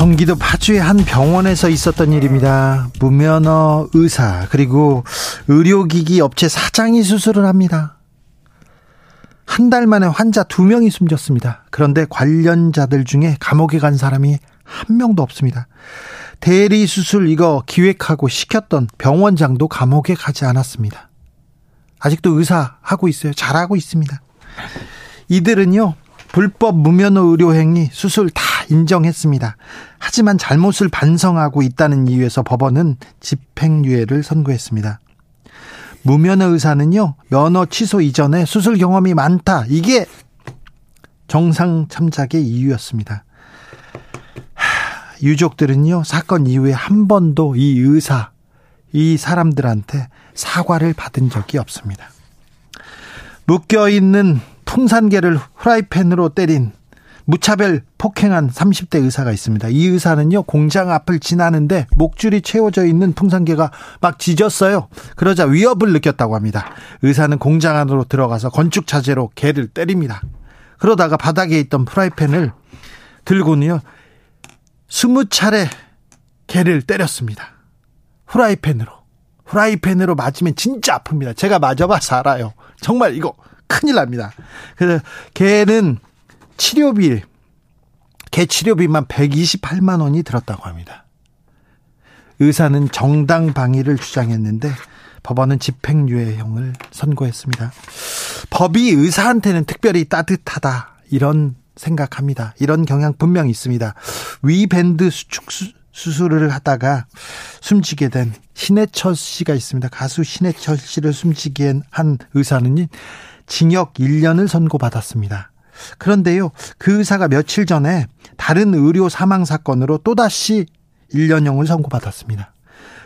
경기도 파주의 한 병원에서 있었던 일입니다. 무면허 의사 그리고 의료기기 업체 사장이 수술을 합니다. 한 달 만에 환자 두 명이 숨졌습니다. 그런데 관련자들 중에 감옥에 간 사람이 한 명도 없습니다. 대리 수술 이거 기획하고 시켰던 병원장도 감옥에 가지 않았습니다. 아직도 의사 하고 있어요. 잘하고 있습니다. 이들은요, 불법 무면허 의료 행위 수술 다 인정했습니다. 하지만 잘못을 반성하고 있다는 이유에서 법원은 집행유예를 선고했습니다. 무면허 의사는요, 면허 취소 이전에 수술 경험이 많다. 이게 정상 참작의 이유였습니다. 유족들은요, 사건 이후에 한 번도 이 의사, 이 사람들한테 사과를 받은 적이 없습니다. 묶여있는 풍산개를 후라이팬으로 때린 무차별 폭행한 30대 의사가 있습니다. 이 의사는요, 공장 앞을 지나는데 목줄이 채워져 있는 풍산개가 막 짖었어요. 그러자 위협을 느꼈다고 합니다. 의사는 공장 안으로 들어가서 건축 자재로 개를 때립니다. 그러다가 바닥에 있던 프라이팬을 들고는요, 20차례 개를 때렸습니다. 후라이팬으로. 후라이팬으로 맞으면 진짜 아픕니다. 제가 맞아봐서 알아요. 정말 이거 큰일 납니다. 그래서 개는 치료비, 개 치료비만 128만 원이 들었다고 합니다. 의사는 정당 방위를 주장했는데 법원은 집행유예형을 선고했습니다. 법이 의사한테는 특별히 따뜻하다 이런 생각합니다. 이런 경향 분명히 있습니다. 위밴드 수축 수술을 하다가 숨지게 된 신해철 씨가 있습니다. 가수 신해철 씨를 숨지게 한 의사는 징역 1년을 선고받았습니다. 그런데요, 그 의사가 며칠 전에 다른 의료 사망 사건으로 또다시 1년형을 선고받았습니다.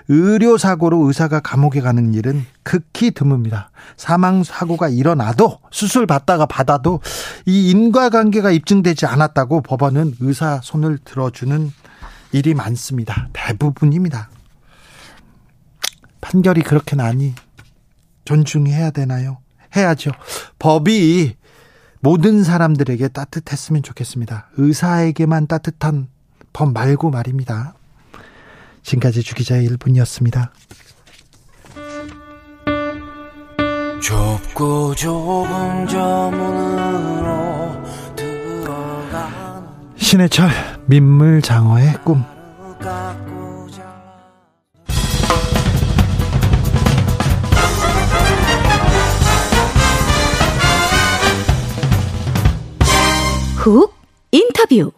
의료사고로 의사가 감옥에 가는 일은 극히 드뭅니다. 사망사고가 일어나도 수술 받다가 받아도 이 인과관계가 입증되지 않았다고 법원은 의사 손을 들어주는 일이 많습니다. 대부분입니다. 판결이 그렇게 나니 존중해야 되나요? 해야죠. 법이 모든 사람들에게 따뜻했으면 좋겠습니다. 의사에게만 따뜻한 법 말고 말입니다. 지금까지 주기자의 1분이었습니다. 좁고 좁은 저 문으로 들어가 신해철 민물장어의 꿈 훅 인터뷰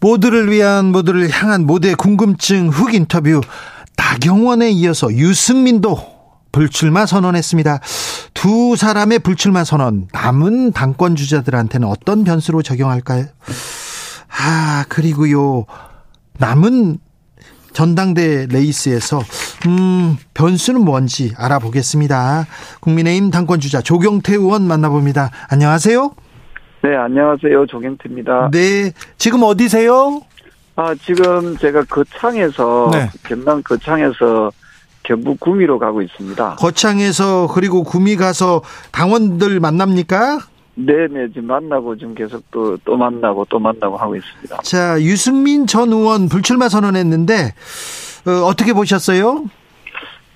모두를 위한 모두를 향한 모두의 궁금증 훅 인터뷰 나경원에 이어서 유승민도 불출마 선언했습니다. 두 사람의 불출마 선언 남은 당권 주자들한테는 어떤 변수로 적용할까요? 아 그리고요 남은 전당대 레이스에서 음 변수는 뭔지 알아보겠습니다. 국민의힘 당권 주자 조경태 의원 만나봅니다. 안녕하세요. 네, 안녕하세요. 조경태입니다. 네, 지금 어디세요? 아, 지금 제가 거창에서, 네. 경남 거창에서 경북 구미로 가고 있습니다. 거창에서 그리고 구미 가서 당원들 만납니까? 네네, 지금 만나고 지금 계속 또, 또 만나고 또 만나고 하고 있습니다. 자, 유승민 전 의원 불출마 선언했는데, 어, 떻게 보셨어요?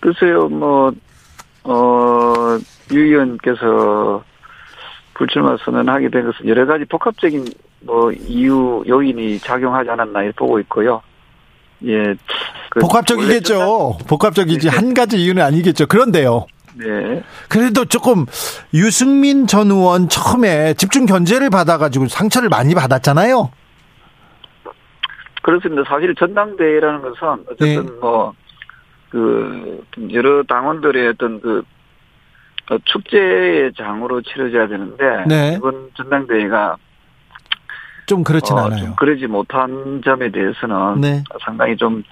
글쎄요, 뭐, 어, 유 의원께서 불출마 선언하게 된 것은 여러 가지 복합적인 뭐 이유 요인이 작용하지 않았나 이렇게 보고 있고요. 예. 그 복합적이겠죠. 복합적이지 네. 한 가지 이유는 아니겠죠. 그런데요. 네. 그래도 조금 유승민 전 의원 처음에 집중 견제를 받아가지고 상처를 많이 받았잖아요. 그렇습니다. 사실 전당대회라는 것은 어쨌든 네. 뭐그 여러 당원들의 어떤 그 어, 축제의 장으로 치러져야 되는데 네. 이번 전당대회가 좀 그렇진 어, 않아요. 좀 그러지 못한 점에 대해서는 네. 상당히 좀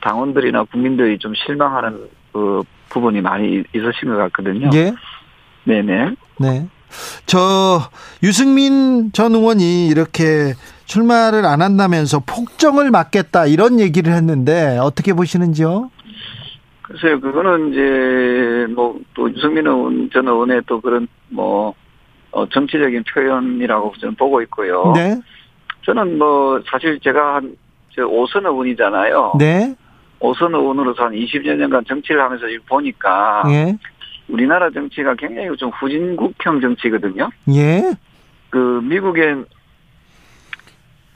당원들이나 국민들이 좀 실망하는 그 부분이 많이 있으신 것 같거든요. 예. 네네. 네. 저 유승민 전 의원이 이렇게 출마를 안 한다면서 폭정을 막겠다 이런 얘기를 했는데 어떻게 보시는지요? 글쎄요, 그거는 이제 뭐 또 유승민 의원 전 의원의 또 그런 뭐 어, 정치적인 표현이라고 저는 보고 있고요. 네. 저는 뭐 사실 제가 한저 오선 의원이잖아요. 네. 오선 의원으로서 한 20여 년간 정치를 하면서 보니까 예. 우리나라 정치가 굉장히 좀 후진국형 정치거든요. 예. 그 미국의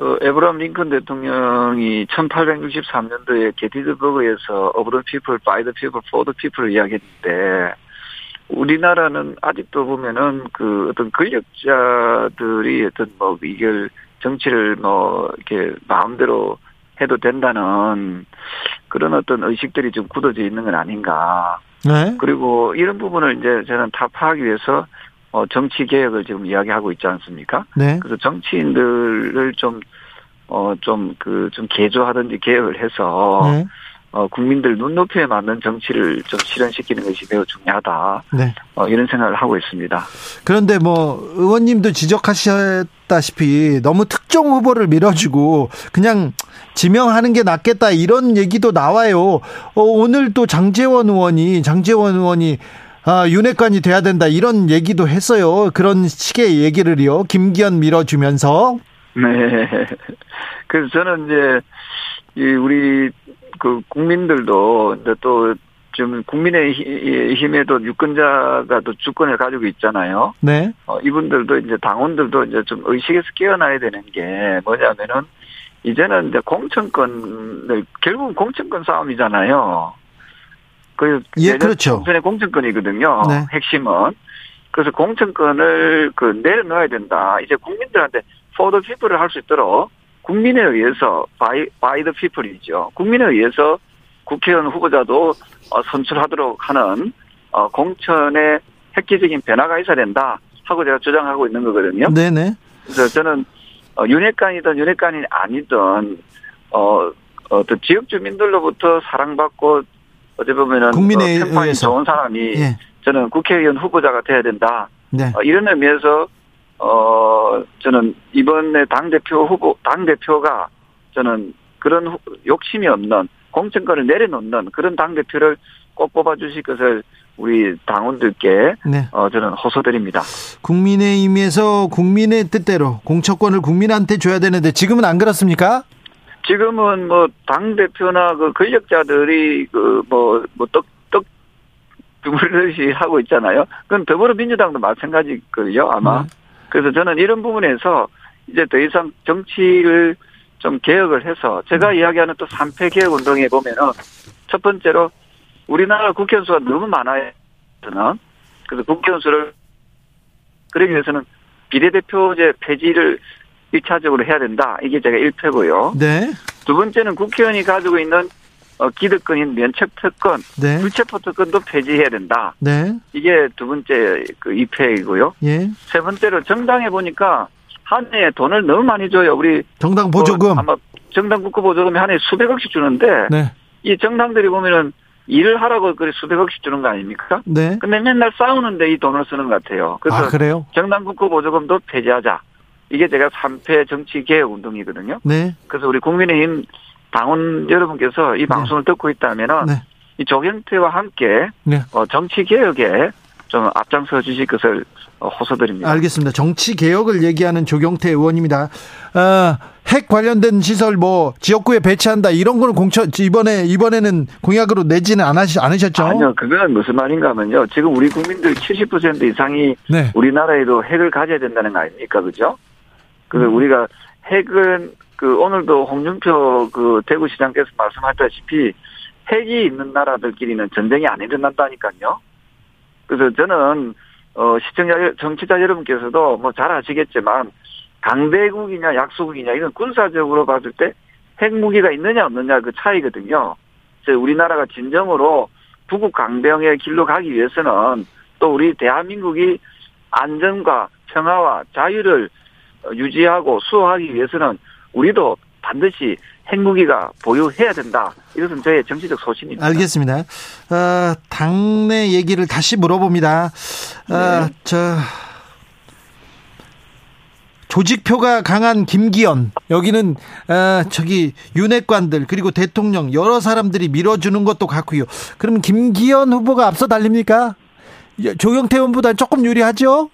어, 에브라함 링컨 대통령이 1863년도에 게티드버그에서 of the people, by the people, for the people을 이야기했는데 우리나라는 아직도 보면은 그 어떤 권력자들이 어떤 뭐 이걸 정치를 뭐 이렇게 마음대로 해도 된다는 그런 어떤 의식들이 좀 굳어져 있는 건 아닌가. 네. 그리고 이런 부분을 이제 저는 타파하기 위해서 어, 정치 개혁을 지금 이야기하고 있지 않습니까? 네. 그래서 정치인들을 좀, 어, 좀, 그, 좀 개조하든지 개혁을 해서, 네. 어, 국민들 눈높이에 맞는 정치를 좀 실현시키는 것이 매우 중요하다. 네. 어, 이런 생각을 하고 있습니다. 그런데 뭐 의원님도 지적하셨다시피 너무 특정 후보를 밀어주고 그냥 지명하는 게 낫겠다 이런 얘기도 나와요. 어, 오늘 또 장재원 의원이 장재원 의원이 아, 윤핵관이 돼야 된다 이런 얘기도 했어요. 그런 식의 얘기를요. 김기현 밀어주면서 네. 그래서 저는 이제, 이, 우리, 그, 국민들도, 이제 또, 좀, 국민의 힘에도 유권자가 또 주권을 가지고 있잖아요. 네. 어, 이분들도 이제 당원들도 이제 좀 의식에서 깨어나야 되는 게 뭐냐면은, 이제는 이제 공천권을, 결국은 공천권 싸움이잖아요. 그, 예, 그렇죠. 총선의 공천권이거든요. 네. 핵심은. 그래서 공천권을 그 내려놓아야 된다. 이제 국민들한테 for the people을 할 수 있도록 국민에 의해서 by, by the people이죠. 국민에 의해서 국회의원 후보자도 어, 선출하도록 하는 어, 공천의 획기적인 변화가 있어야 된다 하고 제가 주장하고 있는 거거든요. 네네. 그래서 저는 어, 윤핵관이든 윤핵관이 아니든 어, 어떤 지역 주민들로부터 사랑받고 어찌 보면은 국민에 어, 평판이. 좋은 사람이 예. 저는 국회의원 후보자가 돼야 된다. 네. 어, 이런 의미에서 어 저는 이번에 당 대표 후보 당 대표가 저는 그런 후- 욕심이 없는 공천권을 내려놓는 그런 당 대표를 꼭 뽑아주실 것을 우리 당원들께 네. 어 저는 호소드립니다. 국민의힘에서 국민의 뜻대로 공천권을 국민한테 줘야 되는데 지금은 안 그렇습니까? 지금은 뭐 당 대표나 그 권력자들이 그 그뭐뭐 떡떡 두물듯이 하고 있잖아요. 그건 더불어민주당도 마찬가지거든요. 아마. 네. 그래서 저는 이런 부분에서 이제 더 이상 정치를 좀 개혁을 해서 제가 음. 이야기하는 또 3패 개혁 운동에 보면은 첫 번째로 우리나라 국회의원 수가 너무 많아요. 저는. 그래서 국회의원 수를 그러기 위해서는 비례대표제 폐지를 1차적으로 해야 된다. 이게 제가 1패고요. 네. 두 번째는 국회의원이 가지고 있는 어, 기득권인 면책 특권, 네. 불체포 특권도 폐지해야 된다. 네. 이게 두 번째 그 2패이고요. 예. 세 번째로 정당에 보니까 한 해에 돈을 너무 많이 줘요. 우리 정당 보조금. 뭐 아마 정당 국고 보조금이 한 해에 수백억씩 주는데 네. 이 정당들이 보면은 일을 하라고 그래 수백억씩 주는 거 아닙니까? 네. 근데 맨날 싸우는데 이 돈을 쓰는 것 같아요. 그래서 아, 그래요? 정당 국고 보조금도 폐지하자. 이게 제가 3패 정치 개혁 운동이거든요. 네. 그래서 우리 국민의힘 당원 여러분께서 이 방송을 듣고 있다면은 네. 이 조경태와 함께 네. 어, 정치 개혁에 좀 앞장서 주실 것을 어, 호소드립니다. 알겠습니다. 정치 개혁을 얘기하는 조경태 의원입니다. 아, 핵 관련된 시설 뭐 지역구에 배치한다 이런 거는 공천 이번에 이번에는 공약으로 내지는 않으시, 않으셨죠? 아니요, 그거는 무슨 말인가 하면요. 지금 우리 국민들 70% 이상이 네. 우리나라에도 핵을 가져야 된다는 거 아닙니까? 그죠? 그래서 음. 우리가 핵은 그 오늘도 홍준표 그 대구시장께서 말씀하셨다시피 핵이 있는 나라들끼리는 전쟁이 안 일어난다니까요. 그래서 저는 어 시청자 정치자 여러분께서도 뭐 잘 아시겠지만 강대국이냐 약소국이냐 이건 군사적으로 봤을 때 핵무기가 있느냐 없느냐 그 차이거든요. 그래서 우리나라가 진정으로 부국 강병의 길로 가기 위해서는 또 우리 대한민국이 안전과 평화와 자유를 유지하고 수호하기 위해서는 우리도 반드시 핵무기가 보유해야 된다. 이것은 저의 정치적 소신입니다. 알겠습니다. 어, 당내 얘기를 다시 물어봅니다. 어, 네. 저 조직표가 강한 김기현 여기는 어, 저기 윤핵관들 그리고 대통령 여러 사람들이 밀어주는 것도 같고요. 그럼 김기현 후보가 앞서 달립니까? 예, 조경태 의원보다 조금 유리하죠?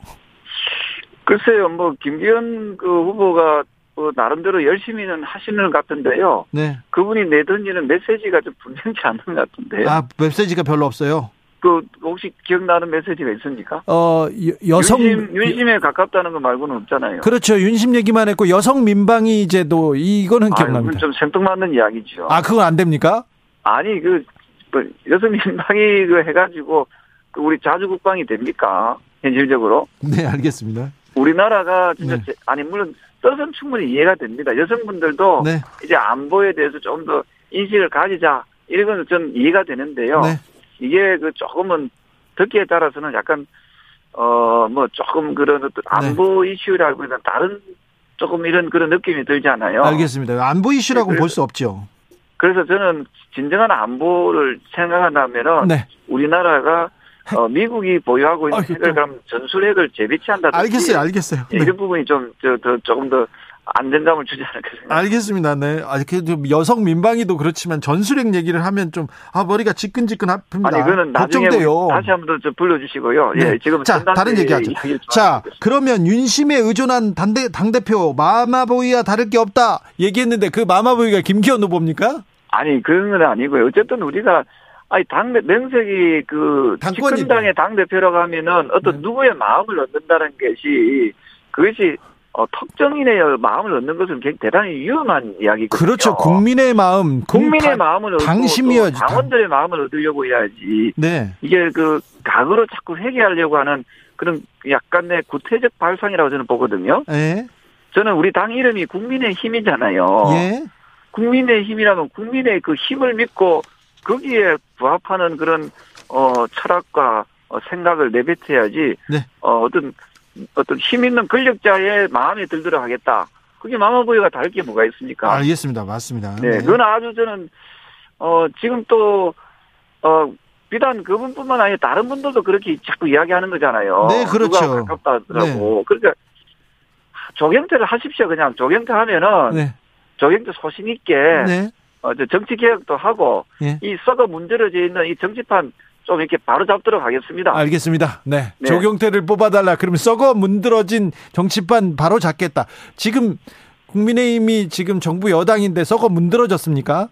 글쎄요, 뭐 김기현 그 후보가 뭐 나름대로 열심히는 하시는 것 같은데요. 네. 그분이 내던지는 메시지가 좀 분명치 않은 것 같은데요. 아 메시지가 별로 없어요. 그 혹시 기억나는 메시지가 있습니까? 어 여- 여성 윤심, 윤심에 가깝다는 거 말고는 없잖아요. 그렇죠 윤심 얘기만 했고 여성 민방위 제도 이거는 기억납니다. 그건 좀 생뚱맞는 이야기죠. 아 그건 안 됩니까? 아니 그, 뭐 여성 민방위 그 해가지고 그 우리 자주 국방이 됩니까? 현실적으로 네 알겠습니다. 우리나라가 진짜 네. 제- 아니 물론 뜻은 충분히 이해가 됩니다. 여성분들도 네. 이제 안보에 대해서 좀 더 인식을 가지자 이런 건 좀 이해가 되는데요. 네. 이게 그 조금은 듣기에 따라서는 약간 어 뭐 조금 그런 어떤 네. 안보 이슈라고는 다른 조금 이런 그런 느낌이 들잖아요. 알겠습니다. 안보 이슈라고 네, 볼수 없죠. 그래서 저는 진정한 안보를 생각한다면은 네. 우리나라가 어, 미국이 보유하고 있는 아이고, 핵을 또. 그럼 전술핵을 재배치한다든지 알겠어요, 알겠어요. 예, 네. 이런 부분이 좀 저 더 조금 더 안정감을 주지 않을까 생각합니다. 알겠습니다. 네. 아, 그래도 여성 민방위도 그렇지만 전술핵 얘기를 하면 좀, 아, 머리가 지끈지끈 아픕니다. 아니 그거는 나중에 걱정돼요. 다시 한 번 더 불러주시고요. 네. 예, 지금 자, 다른 얘기하죠. 좀 자. 그러면 윤심에 의존한 당대, 당대표, 마마보이와 다를 게 없다. 얘기했는데 그 마마보이가 김기현 후보입니까? 아니 그런 건 아니고요. 어쨌든 우리가 아니 당 명색이 그. 집권당의 당 대표라고 하면은 어떤 네. 누구의 마음을 얻는다는 것이 그것이 어, 특정인의 마음을 얻는 것은 굉장히 대단히 위험한 이야기거든요. 그렇죠. 국민의 마음. 국민의 당- 마음을 얻고 당심이어야지, 또 당원들의 마음을 얻으려고 해야지. 네. 이게 그 과거로 자꾸 회귀하려고 하는 그런 약간의 구태적 발상이라고 저는 보거든요. 예. 저는 우리 당 이름이 국민의 힘이잖아요. 예. 국민의 힘이라면 국민의 그 힘을 믿고 거기에 부합하는 그런 어 철학과 어, 생각을 내뱉어야지 네. 어 어떤 어떤 힘 있는 권력자의 마음에 들도록 하겠다. 그게 마마보이가 다를 게 뭐가 있습니까? 알겠습니다. 맞습니다. 네, 그건 아주 저는 어 지금 또 어 비단 그분뿐만 아니라 다른 분들도 그렇게 자꾸 이야기하는 거잖아요. 네, 그렇죠. 누가 가깝다 하더라고. 그러니까 조경태를 하십시오. 그냥 조경태 하면은 네. 조경태 소신 있게 네. 어, 저 정치 개혁도 하고 예. 이 썩어 문드러져 있는 이 정치판 좀 이렇게 바로 잡도록 하겠습니다. 알겠습니다. 네. 네. 조경태를 뽑아달라. 그러면 썩어 문드러진 정치판 바로 잡겠다. 지금 국민의힘이 지금 정부 여당인데 썩어 문드러졌습니까?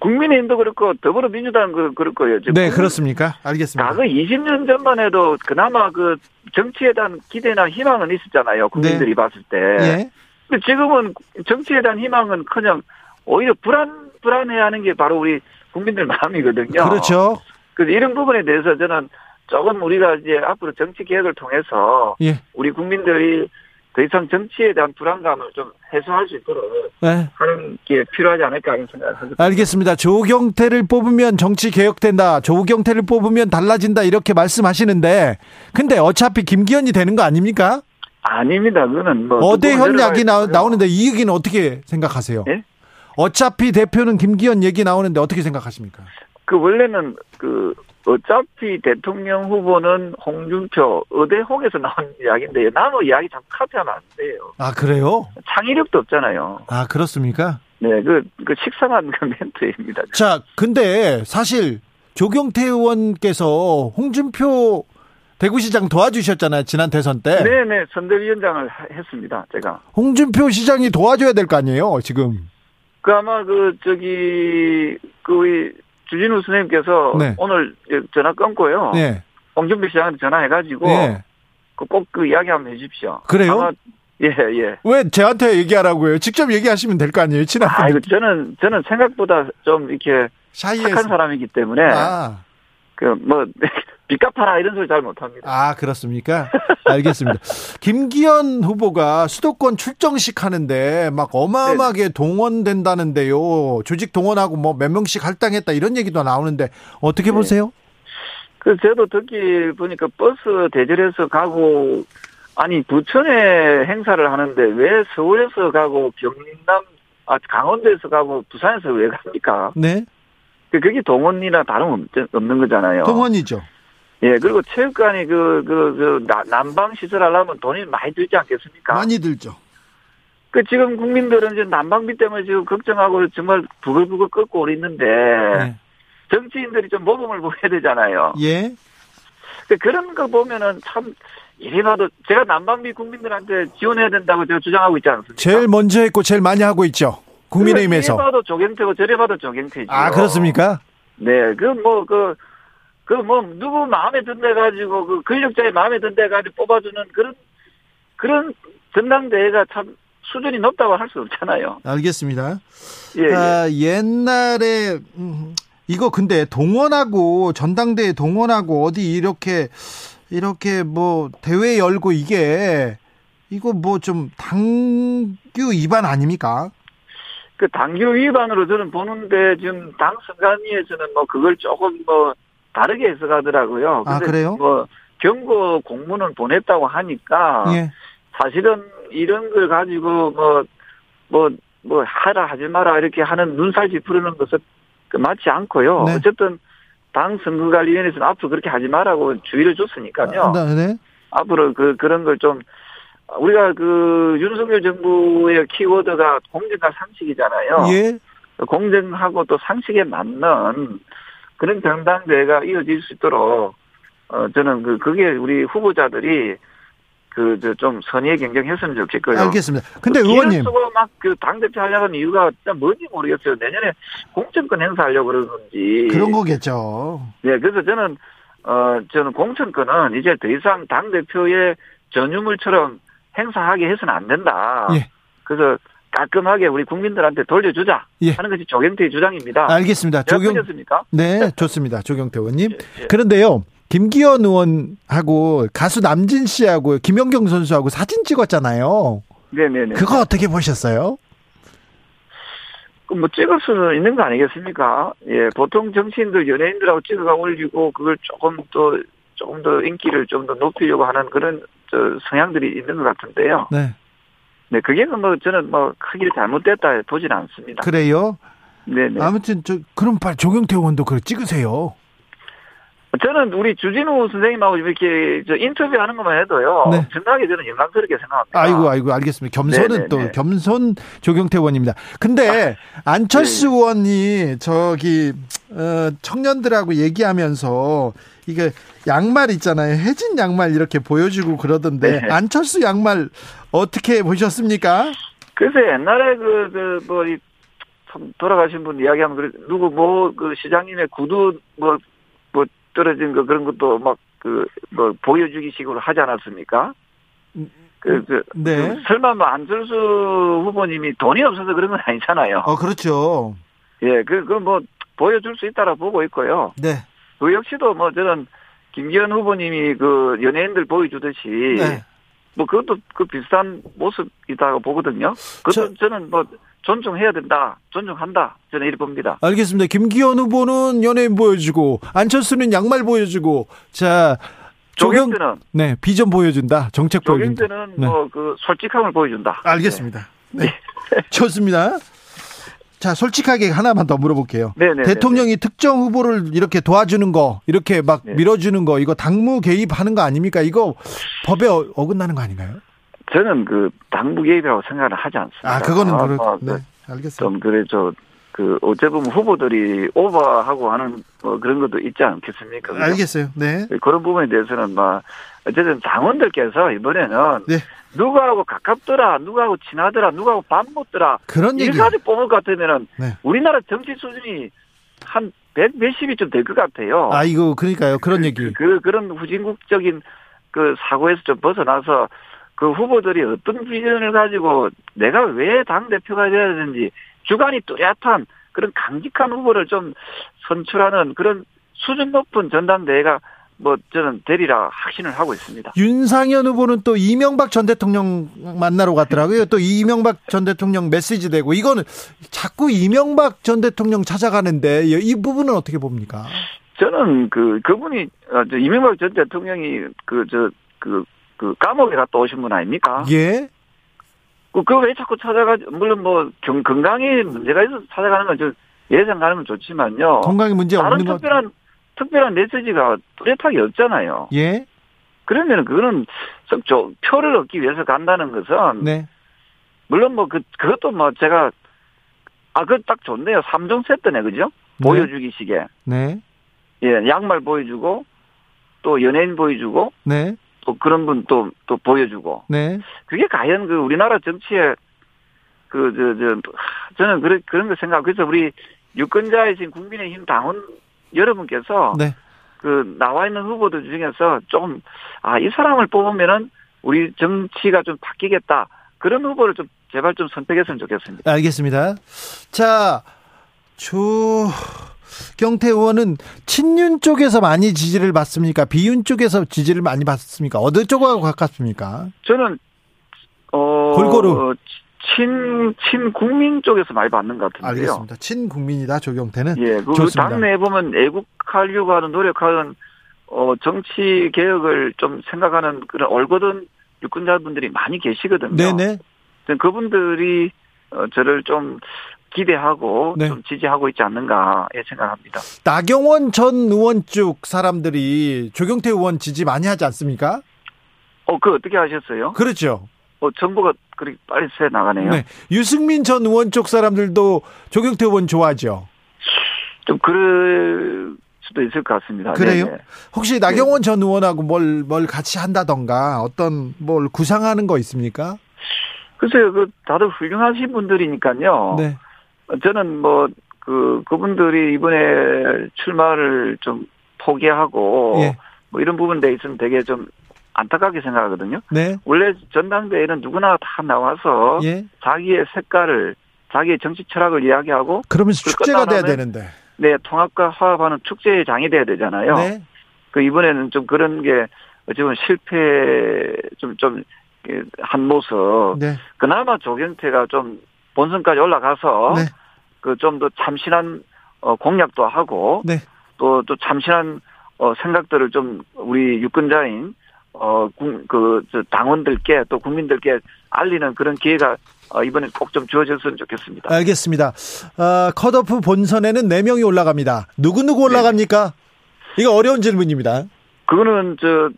국민의힘도 그렇고 더불어민주당 그 그럴 거예요. 지금 네, 그렇습니까? 알겠습니다. 과거 20년 전만 해도 그나마 그 정치에 대한 기대나 희망은 있었잖아요. 국민들이 봤을 때. 예. 근데 지금은 정치에 대한 희망은 그냥 오히려 불안 불안해하는 게 바로 우리 국민들 마음이거든요. 그렇죠. 그래서 이런 부분에 대해서 저는 조금 우리가 이제 앞으로 정치 개혁을 통해서 예. 우리 국민들이 더 이상 정치에 대한 불안감을 좀 해소할 수 있도록 네. 하는 게 필요하지 않을까 하는 생각을 합니다. 알겠습니다. 조경태를 뽑으면 정치 개혁된다. 조경태를 뽑으면 달라진다. 이렇게 말씀하시는데 근데 어차피 김기현이 되는 거 아닙니까? 아닙니다. 그거는 뭐 어대현 누구 이야기 나. 나오는데 이 얘기는 어떻게 생각하세요? 예? 어차피 대표는 김기현 얘기 나오는데 어떻게 생각하십니까? 그 원래는 그 어차피 대통령 후보는 홍준표, 의대홍에서 나온 이야기인데 나무 이야기 자꾸 카피하면 안 돼요. 아 그래요? 창의력도 없잖아요. 아 그렇습니까? 네, 그, 그 식상한 그 멘트입니다. 자, 근데 사실 조경태 의원께서 홍준표 대구시장 도와주셨잖아요. 지난 대선 때. 네네, 선대위원장을 하- 했습니다, 제가. 홍준표 시장이 도와줘야 될 거 아니에요, 지금. 그 아마 그, 저기, 그, 우리 주진우 선생님께서 네. 오늘 전화 끊고요. 네. 홍준표 시장한테 전화해가지고 네. 꼭그 이야기 한번 해주십시오. 그래요? 예, 예. 왜 저한테 얘기하라고요? 직접 얘기하시면 될 거 아니에요, 친한 아, 이거 분. 저는, 저는 생각보다 좀 이렇게 샤이해서. 착한 사람이기 때문에, 아, 그, 뭐, 빚 갚아라 이런 소리 잘 못합니다. 아, 그렇습니까? 알겠습니다. 김기현 후보가 수도권 출정식 하는데 막 어마어마하게 동원된다는데요. 조직 동원하고 뭐 몇 명씩 할당했다 이런 얘기도 나오는데 어떻게 네. 보세요? 그, 저도 듣기 보니까 버스 대절해서 가고, 아니 부천에 행사를 하는데 왜 서울에서 가고 경남 아 강원도에서 가고 부산에서 왜 갑니까? 네. 그 그게 동원이나 다름 없는 거잖아요. 동원이죠. 예, 그리고 체육관이 그, 그, 그, 나- 난방 시설 하려면 돈이 많이 들지 않겠습니까? 많이 들죠. 그 지금 국민들은 이제 난방비 때문에 지금 걱정하고 정말 부글부글 끓고 있는데, 네. 정치인들이 좀 모범을 보여야 되잖아요. 예. 그 그런 거 보면은 참, 이리 봐도 제가 난방비 국민들한테 지원해야 된다고 제가 주장하고 있지 않습니까? 제일 먼저 했고 제일 많이 하고 있죠. 국민의힘에서. 이리 봐도 조경태고 저리 봐도 조경태죠. 아, 그렇습니까? 네, 그 뭐 그 그 뭐 누구 마음에 든데 가지고 그 권력자의 마음에 든데 가지고 뽑아주는 그런 그런 전당대회가 참 수준이 높다고 할 수 없잖아요. 알겠습니다. 예, 예. 아, 옛날에 음, 이거 근데 동원하고 전당대회 동원하고 어디 이렇게 이렇게 뭐 대회 열고 이게 이거 뭐 좀 당규 위반 아닙니까? 그 당규 위반으로 저는 보는데 지금 당 선관위에서는 뭐 그걸 조금 뭐 다르게 해석하더라고요. 아, 그래요? 뭐 경고 공문을 보냈다고 하니까 예. 사실은 이런 걸 가지고 뭐, 뭐, 뭐, 하라, 하지 마라, 이렇게 하는 눈살지 부르는 것은 그 맞지 않고요. 네. 어쨌든, 당 선거관리위원회에서는 앞으로 그렇게 하지 마라고 주의를 줬으니까요. 네, 네. 앞으로 그, 그런 걸 좀, 우리가 그, 윤석열 정부의 키워드가 공정과 상식이잖아요. 예. 공정하고 또 상식에 맞는 그런 정당대회가 이어질 수 있도록 어 저는 그 그게 우리 후보자들이 그저좀 선의의 경쟁했으면 좋겠고요. 알겠습니다. 근데 그 의원님 쓰고 막그 당대표 하려는 이유가 진짜 뭔지 모르겠어요. 내년에 공천권 행사하려고 그러는 건지. 그런 거겠죠. 네, 그래서 저는 어 저는 공천권은 이제 더 이상 당 대표의 전유물처럼 행사하게 해서는 안 된다. 예. 그래서 깔끔하게 우리 국민들한테 돌려주자 예. 하는 것이 조경태의 주장입니다. 알겠습니다. 조경 틀렸습니까? 네, 좋습니다. 조경태 의원님. 예, 예. 그런데요. 김기현 의원하고 가수 남진 씨하고 김연경 선수하고 사진 찍었잖아요. 네 네 네. 그거 어떻게 보셨어요? 그뭐 찍을 수는 있는 거 아니겠습니까? 예, 보통 정치인들 연예인들하고 찍어가 올리고 그걸 조금 더 조금 더 인기를 좀 더 높이려고 하는 그런 저 성향들이 있는 것 같은데요. 네. 네, 그게 뭐 저는 뭐 크게 잘못됐다 보지는 않습니다. 그래요? 네네. 아무튼 저 그럼 빨리 조경태 의원도 그걸 찍으세요. 저는 우리 주진우 선생님하고 이렇게 저 인터뷰하는 것만 해도요. 네. 정말 저는 영광스럽게 생각합니다. 아이고 아이고 알겠습니다. 겸손은 네네네. 또 겸손 조경태 의원입니다. 근데 안철수 네. 의원이 저기 어, 청년들하고 얘기하면서 이게 양말 있잖아요. 해진 양말 이렇게 보여주고 그러던데 네. 안철수 양말 어떻게 보셨습니까? 글쎄 옛날에 그그뭐 돌아가신 분 이야기하면 그래 누구 뭐 그 시장님의 구두 뭐뭐 떨어진 거 그런 것도 막 그 뭐 보여주기 식으로 하지 않았습니까? 그, 그, 네. 그 설마 뭐 안철수 후보님이 돈이 없어서 그런 건 아니잖아요. 어 그렇죠. 예, 그, 그 뭐, 보여줄 수 있다라 보고 있고요. 네. 그 역시도 뭐 저는 김기현 후보님이 그 연예인들 보여주듯이 네. 뭐 그것도 그 비슷한 모습이라고 보거든요. 그것도 저, 는 뭐 존중해야 된다, 존중한다 저는 이렇게 봅니다. 알겠습니다. 김기현 후보는 연예인 보여주고 안철수는 양말 보여주고 자 조경 조경태는 네 비전 보여준다 정책 보여준다. 조경태는 네. 뭐그 솔직함을 보여준다. 알겠습니다. 네. 좋습니다. 자, 솔직하게 하나만 더 물어볼게요. 네, 네, 대통령이 특정 후보를 이렇게 도와주는 거, 이렇게 막 네. 밀어주는 거, 이거 당무 개입하는 거 아닙니까? 이거 법에 어- 어긋나는 거 아닌가요? 저는 그 당부 개입이라고 생각을 하지 않습니다. 아, 그거는 아, 그렇, 아, 네, 그 알겠어요. 좀 그래 저 그 어째 보면 후보들이 오버하고 하는 뭐 그런 것도 있지 않겠습니까? 그죠? 알겠어요. 네. 그런 부분에 대해서는 막 어쨌든 당원들께서 이번에는 네. 누구하고 가깝더라, 누구하고 친하더라, 누구하고 밥 먹더라 그런 얘기. 이까지 뽑을 것 같으면은 네. 우리나라 정치 수준이 한 100, 몇십이 좀 될 것 같아요. 아, 이거, 그러니까요. 그런 얘기. 그, 그 런 후진국적인 그 사고에서 좀 벗어나서 그 후보들이 어떤 비전을 가지고 내가 왜 당 대표가 돼야 되는지 주관이 뚜렷한 그런 강직한 후보를 좀 선출하는 그런 수준 높은 전당대회가 뭐 저는 되리라 확신을 하고 있습니다. 윤상현 후보는 또 이명박 전 대통령 만나러 갔더라고요. 또 이명박 전 대통령 메시지 되고 이거는 자꾸 이명박 전 대통령 찾아가는데 이 부분은 어떻게 봅니까? 저는 그 그분이 어, 저 이명박 전 대통령이 그저그그 감옥에 갔다 오신 분 아닙니까? 예. 그왜 자꾸 찾아가 물론 뭐 경, 건강에 문제가 있어서 찾아가는 건좀 예상 가는 건 좋지만요. 건강에 문제 없는 것. 특별한 특별한 메시지가 뚜렷하게 없잖아요. 예. 그러면 그거는 좀 저, 표를 얻기 위해서 간다는 것은 네. 물론 뭐 그 그것도 뭐 제가 아그딱 좋네요. 3종 세트네 그죠? 네. 보여주기식에 네. 예 양말 보여주고 또 연예인 보여주고 네. 또 그런 분 또 또 보여주고 네. 그게 과연 그 우리나라 정치에 그저저 저는 그런 그런 거 생각 그래서 우리 유권자이신 국민의힘 당원 여러분께서 네. 그 나와 있는 후보들 중에서 좀 아 이 사람을 뽑으면은 우리 정치가 좀 바뀌겠다 그런 후보를 좀 제발 좀 선택했으면 좋겠습니다. 알겠습니다. 자, 조 경태 의원은 친윤 쪽에서 많이 지지를 받습니까? 비윤 쪽에서 지지를 많이 받습니까? 어느 쪽하고 가깝습니까? 저는 어 골고루. 친 친 국민 쪽에서 많이 받는 것 같은데요. 알겠습니다. 친 국민이다, 조경태는. 예, 그 좋습니다. 당내에 보면 애국하려고 하는 노력하는 어 정치 개혁을 좀 생각하는 그런 올곧은 유권자분들이 많이 계시거든요. 네네. 그분들이 어, 저를 좀 기대하고 네. 좀 지지하고 있지 않는가 예 생각합니다. 나경원 전 의원 쪽 사람들이 조경태 의원 지지 많이 하지 않습니까? 어, 그 어떻게 하셨어요? 그렇죠. 어, 정보가 그렇게 빨리 새 나가네요. 네. 유승민 전 의원 쪽 사람들도 조경태 의원 좋아하죠. 좀 그럴 수도 있을 것 같습니다. 그래요? 네네. 혹시 나경원 전 의원하고 뭘, 뭘 같이 한다던가 어떤 뭘 구상하는 거 있습니까? 글쎄요, 그 다들 훌륭하신 분들이니까요. 네. 어, 저는 뭐 그 그분들이 이번에 출마를 좀 포기하고 예. 뭐 이런 부분에 있으면 되게 좀 안타깝게 생각하거든요. 네. 원래 전당대회는 누구나 다 나와서 예. 자기의 색깔을 자기의 정치 철학을 이야기하고 그러면서 그 축제가 돼야 되는데. 내 통합과 화합하는 축제의 장이 돼야 되잖아요. 네. 그 이번에는 좀 그런 게 어쩌면 실패 좀 좀 한 모습. 네. 그나마 조경태가 좀 본선까지 올라가서 네. 그 좀 더 참신한 어 공약도 하고 네. 또 또 참신한 어 생각들을 좀 우리 유권자인 어 그 저 당원들께 또 국민들께 알리는 그런 기회가 어 이번에 꼭 좀 주어졌으면 좋겠습니다. 알겠습니다. 어, 컷오프 본선에는 4명이 올라갑니다. 누구누구 올라갑니까? 이거 어려운 질문입니다. 그거는 저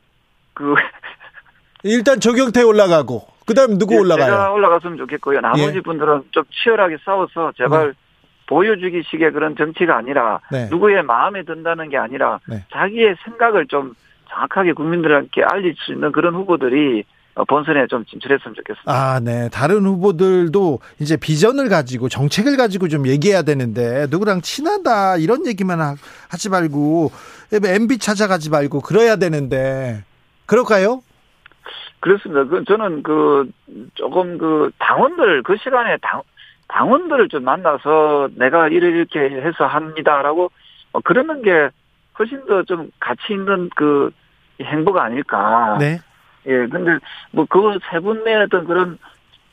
그 일단 조경태 올라가고, 그 다음 누구 제가 올라가요? 올라갔으면 좋겠고요. 나머지 예. 분들은 좀 치열하게 싸워서 제발 보여주기식의 그런 정치가 아니라 네. 누구의 마음에 든다는 게 아니라 네. 자기의 생각을 좀 정확하게 국민들에게 알릴 수 있는 그런 후보들이 어, 본선에 좀 진출했으면 좋겠습니다. 아, 네. 다른 후보들도 이제 비전을 가지고 정책을 가지고 좀 얘기해야 되는데 누구랑 친하다 이런 얘기만 하- 하지 말고 MB 찾아가지 말고 그래야 되는데 그럴까요? 그렇습니다. 그 저는 그 조금 그 당원들 그 시간에 당 당원들을 좀 만나서 내가 이렇게 해서 합니다라고 어, 그러는 게 훨씬 더 좀 가치 있는 그 행보가 아닐까. 네. 예, 근데 뭐 그 세 분의 어떤 그런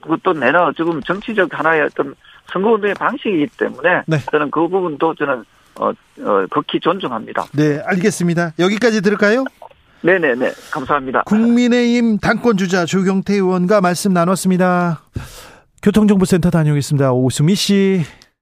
그것도 내는 지금 정치적 하나의 어떤 선거운동의 방식이기 때문에 네. 저는 그 부분도 저는 어, 어 극히 존중합니다. 네, 알겠습니다. 여기까지 들을까요? 네네네 감사합니다. 국민의힘 당권 주자 조경태 의원과 말씀 나눴습니다. 교통정보센터 다녀오겠습니다. 오수미 씨.